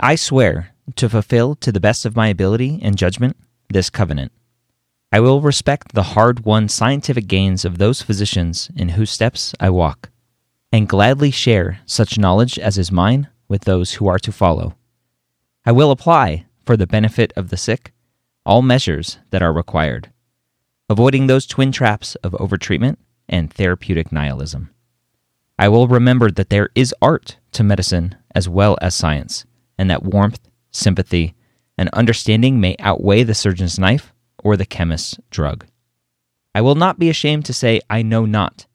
I swear to fulfill to the best of my ability and judgment this covenant. I will respect the hard won scientific gains of those physicians in whose steps I walk, and gladly share such knowledge as is mine with those who are to follow. I will apply, for the benefit of the sick, all measures that are required, avoiding those twin traps of overtreatment and therapeutic nihilism. I will remember that there is art to medicine as well as science, and that warmth, sympathy, and understanding may outweigh the surgeon's knife or the chemist's drug. I will not be ashamed to say, I know not,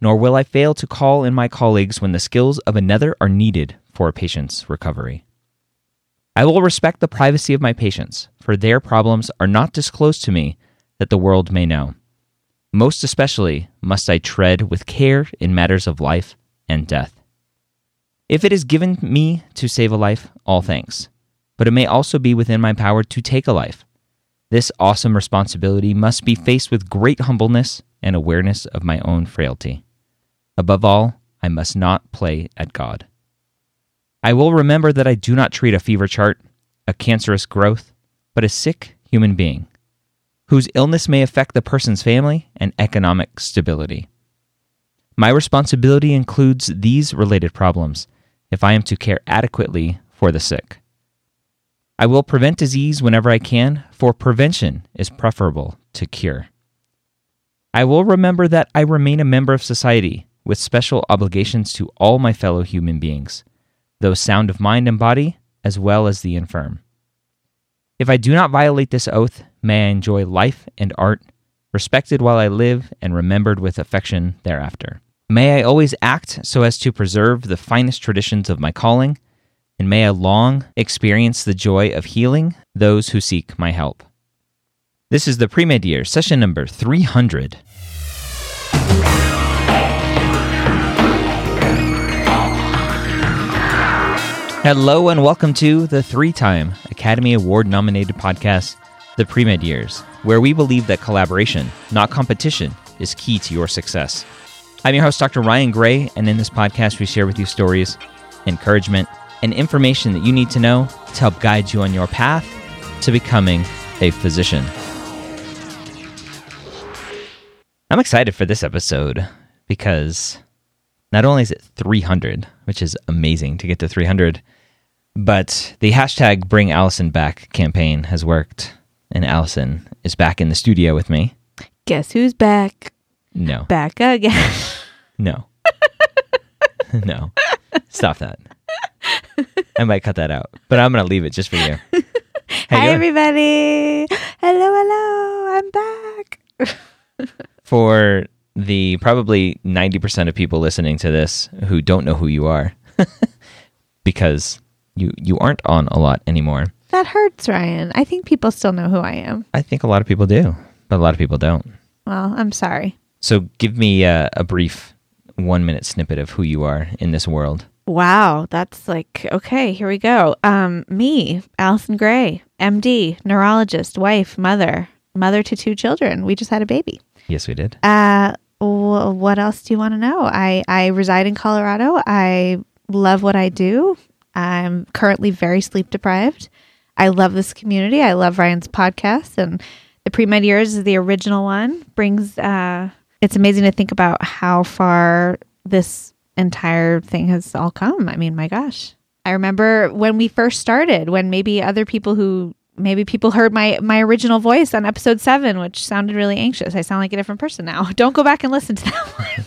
nor will I fail to call in my colleagues when the skills of another are needed for a patient's recovery. I will respect the privacy of my patients, for their problems are not disclosed to me that the world may know. Most especially must I tread with care in matters of life and death. If it is given me to save a life, all thanks. But it may also be within my power to take a life. This awesome responsibility must be faced with great humbleness and awareness of my own frailty. Above all, I must not play at God. I will remember that I do not treat a fever chart, a cancerous growth, but a sick human being, whose illness may affect the person's family and economic stability. My responsibility includes these related problems if I am to care adequately for the sick. I will prevent disease whenever I can, for prevention is preferable to cure. I will remember that I remain a member of society with special obligations to all my fellow human beings, those sound of mind and body, as well as the infirm. If I do not violate this oath, may I enjoy life and art, respected while I live and remembered with affection thereafter. May I always act so as to preserve the finest traditions of my calling, and may I long experience the joy of healing those who seek my help. This is the pre med year, session number 300. Hello, and welcome to the three time Academy Award nominated podcast, The Pre Med Years, where we believe that collaboration, not competition, is key to your success. I'm your host, Dr. Ryan Gray, and in this podcast, we share with you stories, encouragement, and information that you need to know to help guide you on your path to becoming a physician. I'm excited for this episode because not only is it 300, which is amazing to get to 300, but the hashtag Bring Allison Back campaign has worked, and Allison is back in the studio with me. Guess who's back? No, Back again. no, no. Stop that. I might cut that out, but I'm going to leave it just for you. How Hi, everybody. Hello, hello. I'm back. for the probably 90% of people listening to this who don't know who you are because you you aren't on a lot anymore. that hurts, Ryan. I think people still know who I am. I think a lot of people do, but a lot of people don't. Well, I'm sorry. So give me uh, a brief 1 minute snippet of who you are in this world. Wow, that's like okay. Here we go. Um, me, Allison Gray, MD, neurologist, wife, mother, mother to two children. We just had a baby. Yes, we did. Uh, wh- what else do you want to know? I, I reside in Colorado. I love what I do. I'm currently very sleep deprived. I love this community. I love Ryan's podcast and the pre med years is the original one. Brings uh, it's amazing to think about how far this entire thing has all come. I mean, my gosh. I remember when we first started, when maybe other people who maybe people heard my my original voice on episode seven, which sounded really anxious. I sound like a different person now. Don't go back and listen to that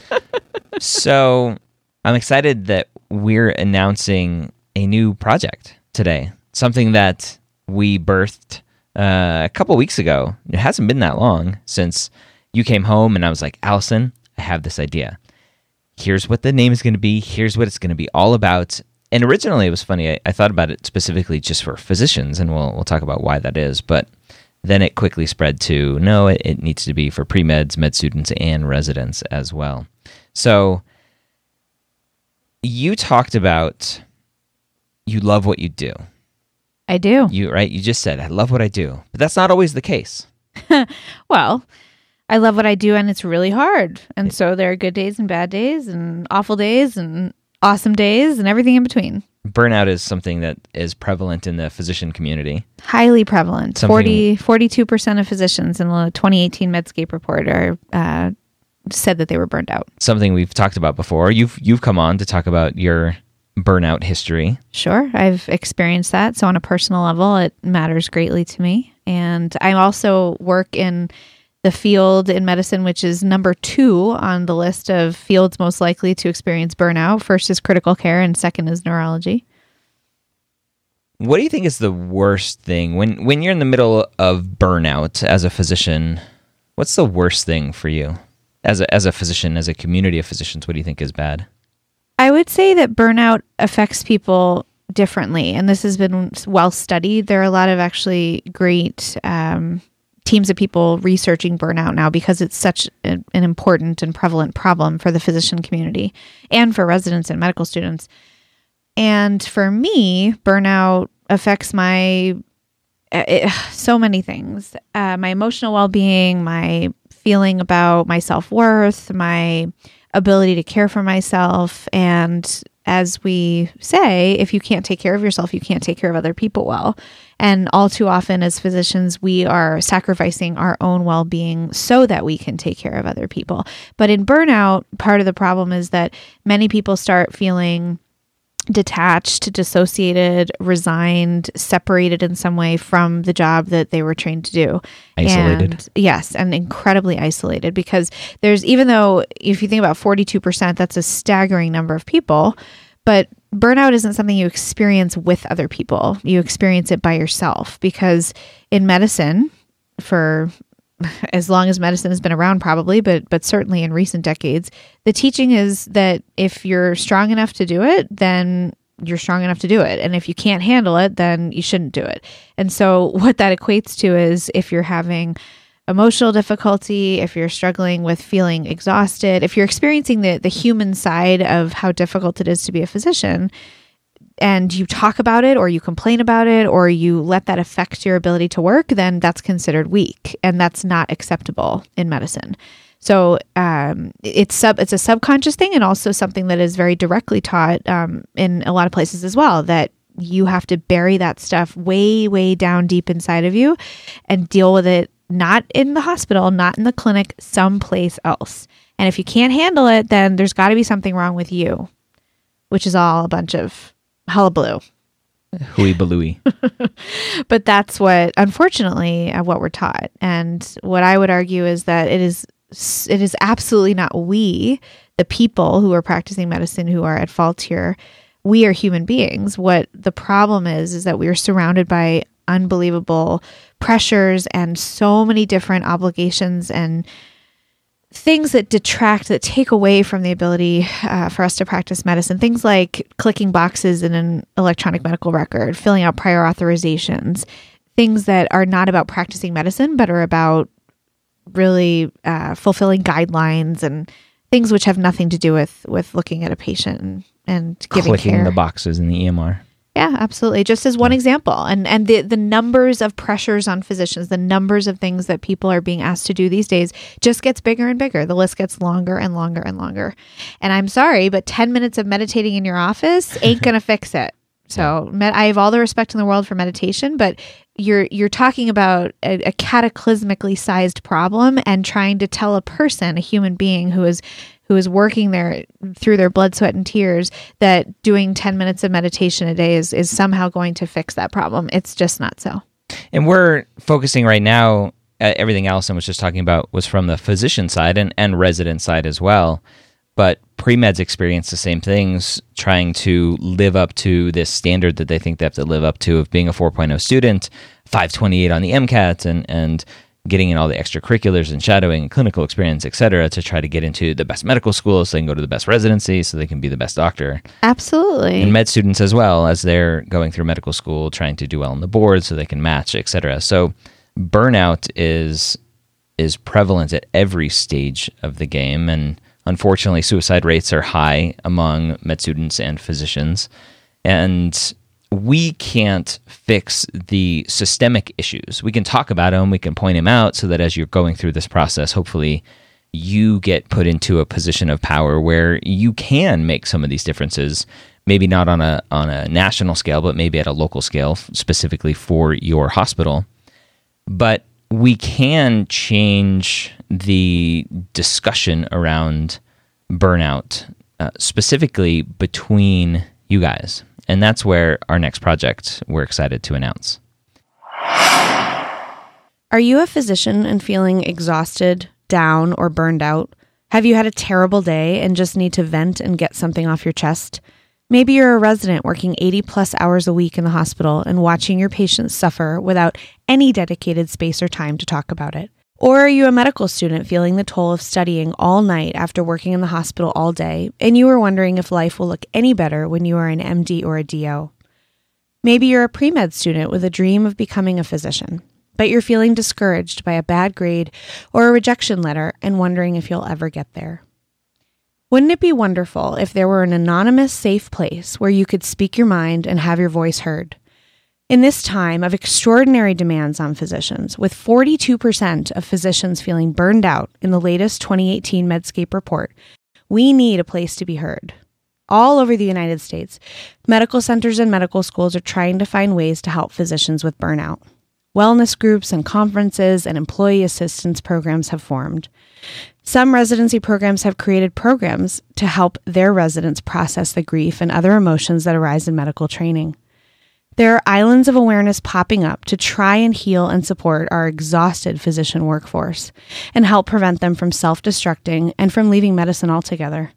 one. so I'm excited that we're announcing a new project today. Something that we birthed uh, a couple weeks ago. It hasn't been that long since you came home, and I was like, Allison, I have this idea. Here's what the name is going to be. Here's what it's going to be all about. And originally, it was funny. I, I thought about it specifically just for physicians, and we'll we'll talk about why that is. But then it quickly spread to no, it, it needs to be for pre meds, med students, and residents as well. So you talked about you love what you do. I do. You right? You just said I love what I do, but that's not always the case. Well, I love what I do and it's really hard. And so there are good days and bad days and awful days and awesome days and everything in between. Burnout is something that is prevalent in the physician community. Highly prevalent. Something- 40, 42% of physicians in the 2018 Medscape report are uh, said that they were burned out. Something we've talked about before. You've you've come on to talk about your burnout history. Sure, I've experienced that. So on a personal level, it matters greatly to me. And I also work in the field in medicine, which is number two on the list of fields most likely to experience burnout. First is critical care, and second is neurology. What do you think is the worst thing when when you're in the middle of burnout as a physician? What's the worst thing for you as a as a physician, as a community of physicians? What do you think is bad? I would say that burnout affects people differently, and this has been well studied. There are a lot of actually great um, teams of people researching burnout now because it's such an important and prevalent problem for the physician community and for residents and medical students. And for me, burnout affects my it, so many things uh, my emotional well being, my feeling about my self worth, my ability to care for myself. And as we say, if you can't take care of yourself, you can't take care of other people well. And all too often, as physicians, we are sacrificing our own well being so that we can take care of other people. But in burnout, part of the problem is that many people start feeling detached, dissociated, resigned, separated in some way from the job that they were trained to do. Isolated. And, yes, and incredibly isolated because there's even though if you think about 42%, that's a staggering number of people, but burnout isn't something you experience with other people. You experience it by yourself because in medicine for as long as medicine has been around probably but but certainly in recent decades the teaching is that if you're strong enough to do it then you're strong enough to do it. And if you can't handle it then you shouldn't do it. And so what that equates to is if you're having emotional difficulty if you're struggling with feeling exhausted if you're experiencing the the human side of how difficult it is to be a physician and you talk about it or you complain about it or you let that affect your ability to work, then that's considered weak and that's not acceptable in medicine. So um, it's sub it's a subconscious thing and also something that is very directly taught um, in a lot of places as well that you have to bury that stuff way way down deep inside of you and deal with it not in the hospital, not in the clinic, someplace else. And if you can't handle it, then there's got to be something wrong with you, which is all a bunch of hullabaloo. Hui balooey. But that's what, unfortunately, uh, what we're taught. And what I would argue is that it is it is absolutely not we, the people who are practicing medicine, who are at fault here. We are human beings. What the problem is is that we are surrounded by unbelievable pressures and so many different obligations and things that detract that take away from the ability uh, for us to practice medicine things like clicking boxes in an electronic medical record filling out prior authorizations things that are not about practicing medicine but are about really uh, fulfilling guidelines and things which have nothing to do with with looking at a patient and, and giving Clicking care the boxes in the EMR. Yeah, absolutely. Just as one example, and and the the numbers of pressures on physicians, the numbers of things that people are being asked to do these days, just gets bigger and bigger. The list gets longer and longer and longer. And I'm sorry, but ten minutes of meditating in your office ain't gonna fix it. So med- I have all the respect in the world for meditation, but you're you're talking about a, a cataclysmically sized problem and trying to tell a person, a human being who is who is working there through their blood, sweat, and tears that doing 10 minutes of meditation a day is, is somehow going to fix that problem. It's just not so. And we're focusing right now, uh, everything I was just talking about was from the physician side and, and resident side as well. But pre meds experience the same things, trying to live up to this standard that they think they have to live up to of being a 4.0 student, 528 on the MCAT, and, and getting in all the extracurriculars and shadowing and clinical experience, et cetera, to try to get into the best medical school so they can go to the best residency so they can be the best doctor. Absolutely. And med students as well as they're going through medical school, trying to do well on the board so they can match, et cetera. So burnout is is prevalent at every stage of the game and unfortunately suicide rates are high among med students and physicians. And we can't fix the systemic issues. We can talk about them, we can point them out so that as you're going through this process, hopefully you get put into a position of power where you can make some of these differences maybe not on a on a national scale but maybe at a local scale specifically for your hospital but we can change the discussion around burnout uh, specifically between you guys and that's where our next project we're excited to announce. Are you a physician and feeling exhausted, down, or burned out? Have you had a terrible day and just need to vent and get something off your chest? Maybe you're a resident working 80 plus hours a week in the hospital and watching your patients suffer without any dedicated space or time to talk about it. Or are you a medical student feeling the toll of studying all night after working in the hospital all day, and you are wondering if life will look any better when you are an MD or a DO? Maybe you're a pre med student with a dream of becoming a physician, but you're feeling discouraged by a bad grade or a rejection letter and wondering if you'll ever get there. Wouldn't it be wonderful if there were an anonymous, safe place where you could speak your mind and have your voice heard? In this time of extraordinary demands on physicians, with 42% of physicians feeling burned out in the latest 2018 Medscape report, we need a place to be heard. All over the United States, medical centers and medical schools are trying to find ways to help physicians with burnout. Wellness groups and conferences and employee assistance programs have formed. Some residency programs have created programs to help their residents process the grief and other emotions that arise in medical training. There are islands of awareness popping up to try and heal and support our exhausted physician workforce and help prevent them from self destructing and from leaving medicine altogether.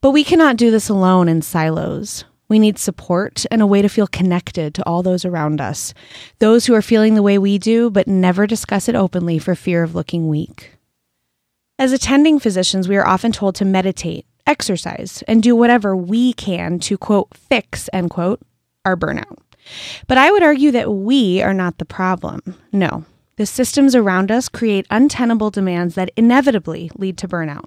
But we cannot do this alone in silos. We need support and a way to feel connected to all those around us, those who are feeling the way we do, but never discuss it openly for fear of looking weak. As attending physicians, we are often told to meditate, exercise, and do whatever we can to, quote, fix, end quote, our burnout. But I would argue that we are not the problem. No, the systems around us create untenable demands that inevitably lead to burnout.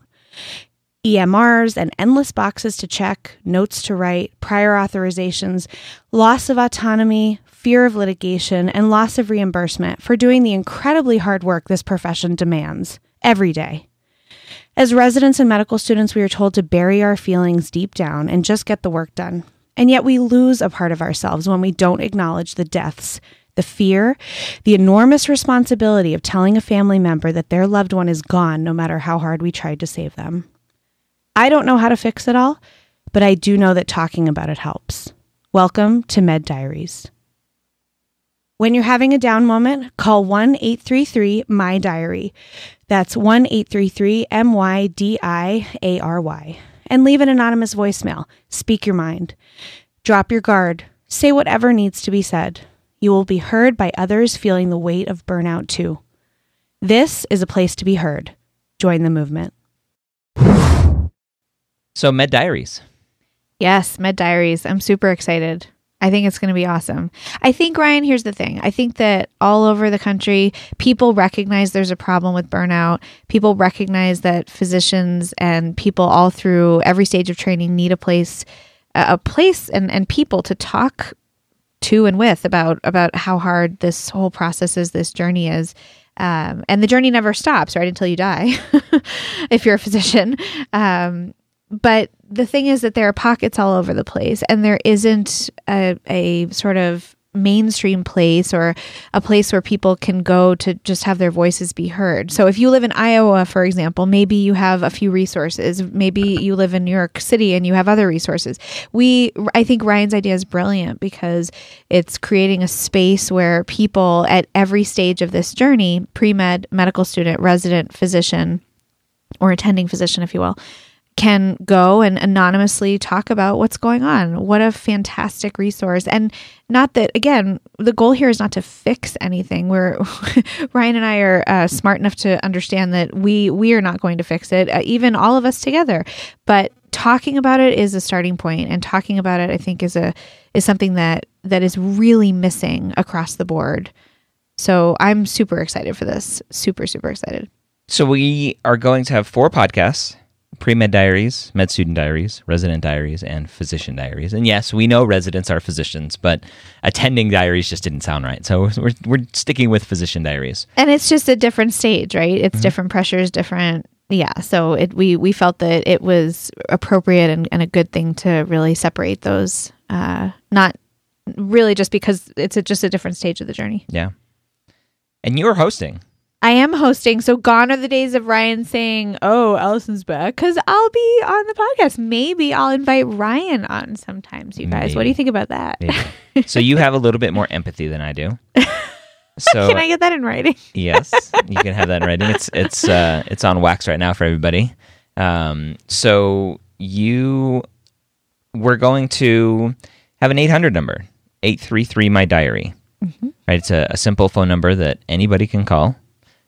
EMRs and endless boxes to check, notes to write, prior authorizations, loss of autonomy, fear of litigation, and loss of reimbursement for doing the incredibly hard work this profession demands every day. As residents and medical students, we are told to bury our feelings deep down and just get the work done. And yet we lose a part of ourselves when we don't acknowledge the deaths, the fear, the enormous responsibility of telling a family member that their loved one is gone no matter how hard we tried to save them. I don't know how to fix it all, but I do know that talking about it helps. Welcome to Med Diaries. When you're having a down moment, call 1 833 My Diary. That's 1 833 M Y D I A R Y and leave an anonymous voicemail. Speak your mind. Drop your guard. Say whatever needs to be said. You will be heard by others feeling the weight of burnout too. This is a place to be heard. Join the movement. So, Med Diaries. Yes, Med Diaries. I'm super excited. I think it's going to be awesome. I think, Ryan, here's the thing. I think that all over the country, people recognize there's a problem with burnout. People recognize that physicians and people all through every stage of training need a place, a place and, and people to talk to and with about about how hard this whole process is, this journey is. Um, and the journey never stops, right, until you die, if you're a physician. Um, but the thing is that there are pockets all over the place, and there isn't a, a sort of mainstream place or a place where people can go to just have their voices be heard. So if you live in Iowa, for example, maybe you have a few resources. Maybe you live in New York City and you have other resources. We I think Ryan's idea is brilliant because it's creating a space where people at every stage of this journey, pre-med, medical student, resident, physician, or attending physician if you will, can go and anonymously talk about what's going on. What a fantastic resource. And not that, again, the goal here is not to fix anything. We're, Ryan and I are uh, smart enough to understand that we, we are not going to fix it, uh, even all of us together. But talking about it is a starting point and talking about it, I think is a, is something that, that is really missing across the board. So I'm super excited for this. Super, super excited. So we are going to have four podcasts pre med diaries, med student diaries, resident diaries, and physician diaries. And yes, we know residents are physicians, but attending diaries just didn't sound right. So we're, we're sticking with physician diaries. And it's just a different stage, right? It's mm-hmm. different pressures, different. Yeah. So it, we, we felt that it was appropriate and, and a good thing to really separate those, uh, not really just because it's a, just a different stage of the journey. Yeah. And you're hosting. I am hosting, so gone are the days of Ryan saying, "Oh, Allison's back," because I'll be on the podcast. Maybe I'll invite Ryan on sometimes. You guys, Maybe. what do you think about that? so you have a little bit more empathy than I do. So can I get that in writing? yes, you can have that in writing. It's it's uh, it's on wax right now for everybody. Um, so you we're going to have an 800 number 833 my diary mm-hmm. right it's a, a simple phone number that anybody can call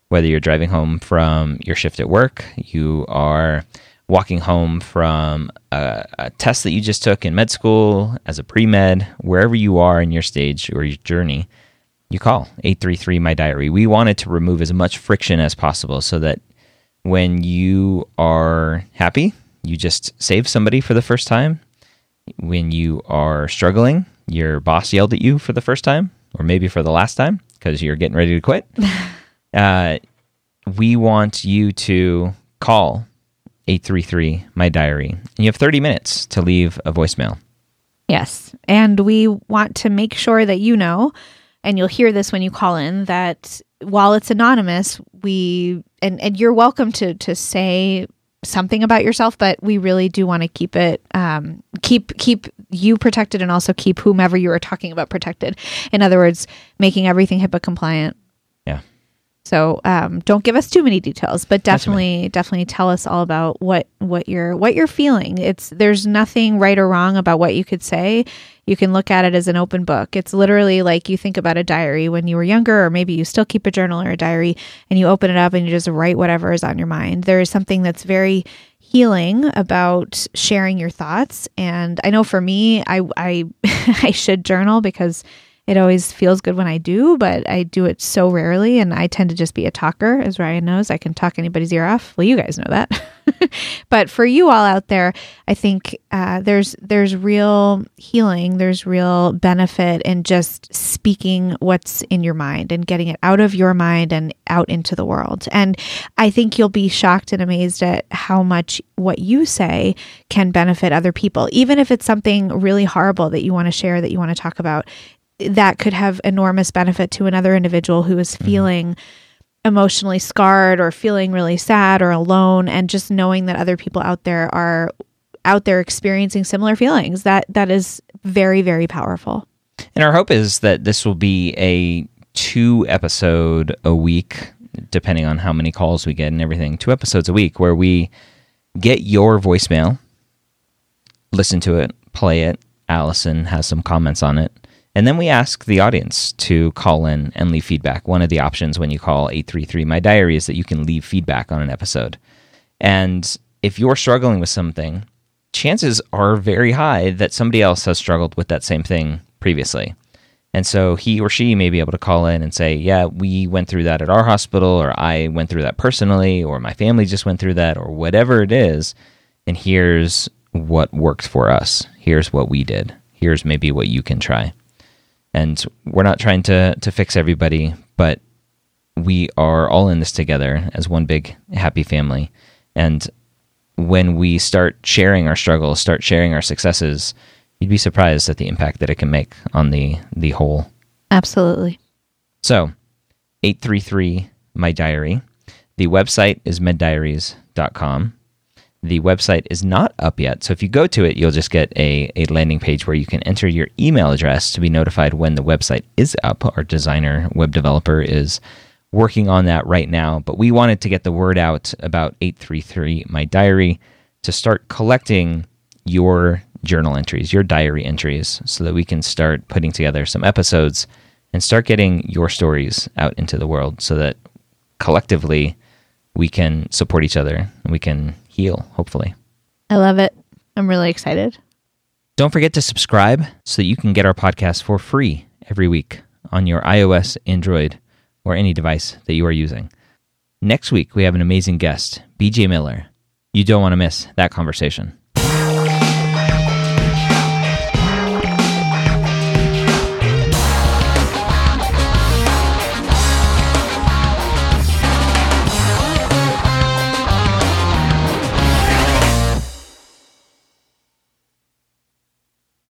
whether you're driving home from your shift at work, you are walking home from a, a, test that you just took in med school, as a pre med, wherever you are in your stage or your journey, you call 833 My Diary. We wanted to remove as much friction as possible so that when you are happy, you just save somebody for the first time. When you are struggling, your boss yelled at you for the first time, or maybe for the last time because you're getting ready to quit. uh, we want you to call 833 my diary. And you have 30 minutes to leave a voicemail. Yes. And we want to make sure that you know and you'll hear this when you call in that while it's anonymous we and and you're welcome to to say something about yourself but we really do want to keep it um, keep keep you protected and also keep whomever you are talking about protected. In other words making everything hipaa compliant so um, don't give us too many details, but definitely, definitely tell us all about what what you're what you're feeling. It's there's nothing right or wrong about what you could say. You can look at it as an open book. It's literally like you think about a diary when you were younger, or maybe you still keep a journal or a diary, and you open it up and you just write whatever is on your mind. There is something that's very healing about sharing your thoughts, and I know for me, I I I should journal because it always feels good when I do, but I do it so rarely. And I tend to just be a talker, as Ryan knows. I can talk anybody's ear off. Well, you guys know that. but for you all out there, I think uh, there's there's real healing. There's real benefit in just speaking what's in your mind and getting it out of your mind and out into the world. And I think you'll be shocked and amazed at how much what you say can benefit other people, even if it's something really horrible that you want to share, that you want to talk about that could have enormous benefit to another individual who is mm-hmm. feeling mm-hmm. emotionally scarred or feeling really sad or alone and just knowing that other people out there are out there experiencing similar feelings that that is very very powerful and our hope is that this will be a two episode a week depending on how many calls we get and everything two episodes a week where we get your voicemail listen to it play it allison has some comments on it and then we ask the audience to call in and leave feedback. One of the options when you call 833 My Diary is that you can leave feedback on an episode. And if you're struggling with something, chances are very high that somebody else has struggled with that same thing previously. And so he or she may be able to call in and say, Yeah, we went through that at our hospital, or I went through that personally, or my family just went through that, or whatever it is. And here's what worked for us. Here's what we did. Here's maybe what you can try. And we're not trying to, to fix everybody, but we are all in this together as one big happy family. And when we start sharing our struggles, start sharing our successes, you'd be surprised at the impact that it can make on the the whole. Absolutely. So, 833 my diary. The website is meddiaries.com. The website is not up yet. So if you go to it, you'll just get a, a landing page where you can enter your email address to be notified when the website is up. Our designer, web developer is working on that right now. But we wanted to get the word out about 833 My Diary to start collecting your journal entries, your diary entries, so that we can start putting together some episodes and start getting your stories out into the world so that collectively we can support each other and we can heal, hopefully. I love it. I'm really excited. Don't forget to subscribe so that you can get our podcast for free every week on your iOS, Android, or any device that you are using. Next week, we have an amazing guest, BJ Miller. You don't want to miss that conversation.